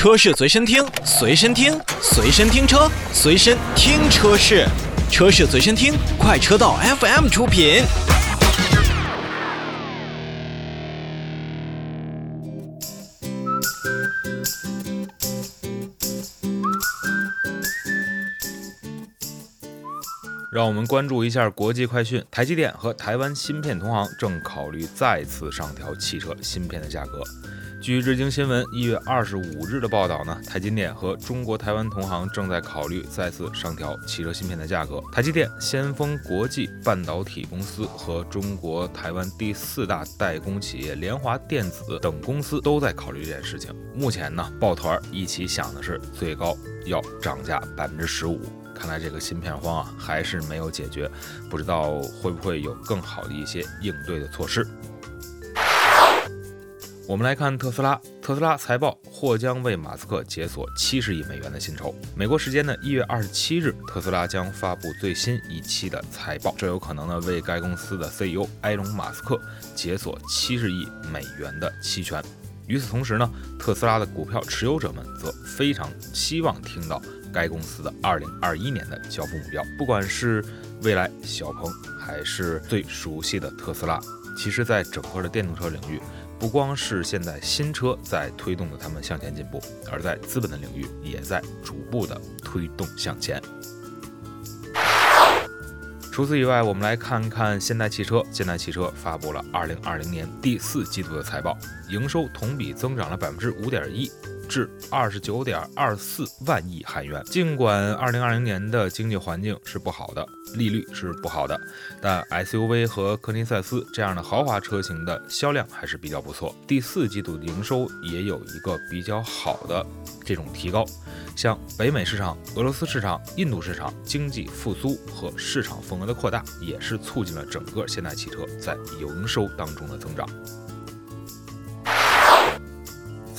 车市随身听，随身听，随身听车，随身听车市，车市随身听，快车道 FM 出品。让我们关注一下国际快讯。台积电和台湾芯片同行正考虑再次上调汽车芯片的价格。据日经新闻一月二十五日的报道呢，台积电和中国台湾同行正在考虑再次上调汽车芯片的价格。台积电、先锋国际半导体公司和中国台湾第四大代工企业联华电子等公司都在考虑这件事情。目前呢，抱团一起想的是最高要涨价百分之十五。看来这个芯片荒啊还是没有解决，不知道会不会有更好的一些应对的措施。我们来看特斯拉，特斯拉财报或将为马斯克解锁七十亿美元的薪酬。美国时间的一月二十七日，特斯拉将发布最新一期的财报，这有可能呢为该公司的 CEO 埃隆·马斯克解锁七十亿美元的期权。与此同时呢，特斯拉的股票持有者们则非常希望听到。该公司的二零二一年的交付目标，不管是未来小鹏，还是最熟悉的特斯拉，其实，在整个的电动车领域，不光是现在新车在推动着他们向前进步，而在资本的领域也在逐步的推动向前。除此以外，我们来看看现代汽车。现代汽车发布了二零二零年第四季度的财报，营收同比增长了百分之五点一。至二十九点二四万亿韩元。尽管二零二零年的经济环境是不好的，利率是不好的，但 SUV 和科尼赛斯这样的豪华车型的销量还是比较不错。第四季度的营收也有一个比较好的这种提高。像北美市场、俄罗斯市场、印度市场经济复苏和市场份额的扩大，也是促进了整个现代汽车在营收当中的增长。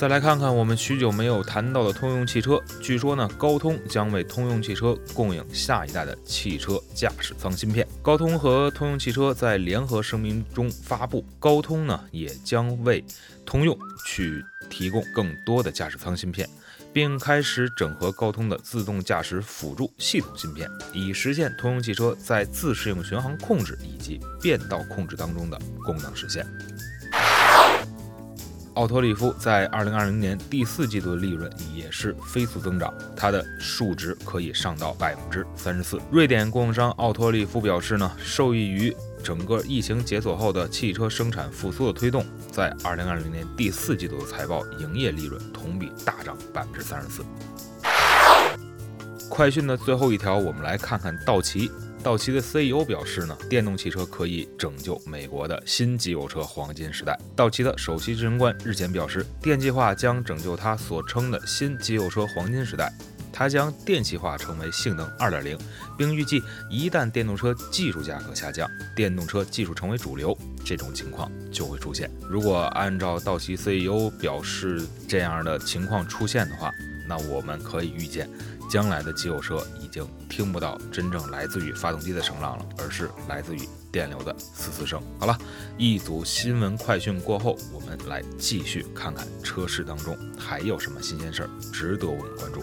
再来看看我们许久没有谈到的通用汽车。据说呢，高通将为通用汽车供应下一代的汽车驾驶舱芯片。高通和通用汽车在联合声明中发布，高通呢也将为通用去提供更多的驾驶舱芯片，并开始整合高通的自动驾驶辅助系统芯片，以实现通用汽车在自适应巡航控制以及变道控制当中的功能实现。奥托利夫在二零二零年第四季度的利润也是飞速增长，它的数值可以上到百分之三十四。瑞典供应商奥托利夫表示呢，受益于整个疫情解锁后的汽车生产复苏的推动，在二零二零年第四季度的财报营业利润同比大涨百分之三十四。快讯的最后一条，我们来看看道奇。道奇的 CEO 表示呢，电动汽车可以拯救美国的新机油车黄金时代。道奇的首席执行官日前表示，电气化将拯救他所称的新机油车黄金时代。他将电气化成为性能2.0，并预计一旦电动车技术价格下降，电动车技术成为主流，这种情况就会出现。如果按照道奇 CEO 表示这样的情况出现的话，那我们可以预见。将来的机油车已经听不到真正来自于发动机的声浪了，而是来自于电流的嘶嘶声。好了，一组新闻快讯过后，我们来继续看看车市当中还有什么新鲜事儿值得我们关注。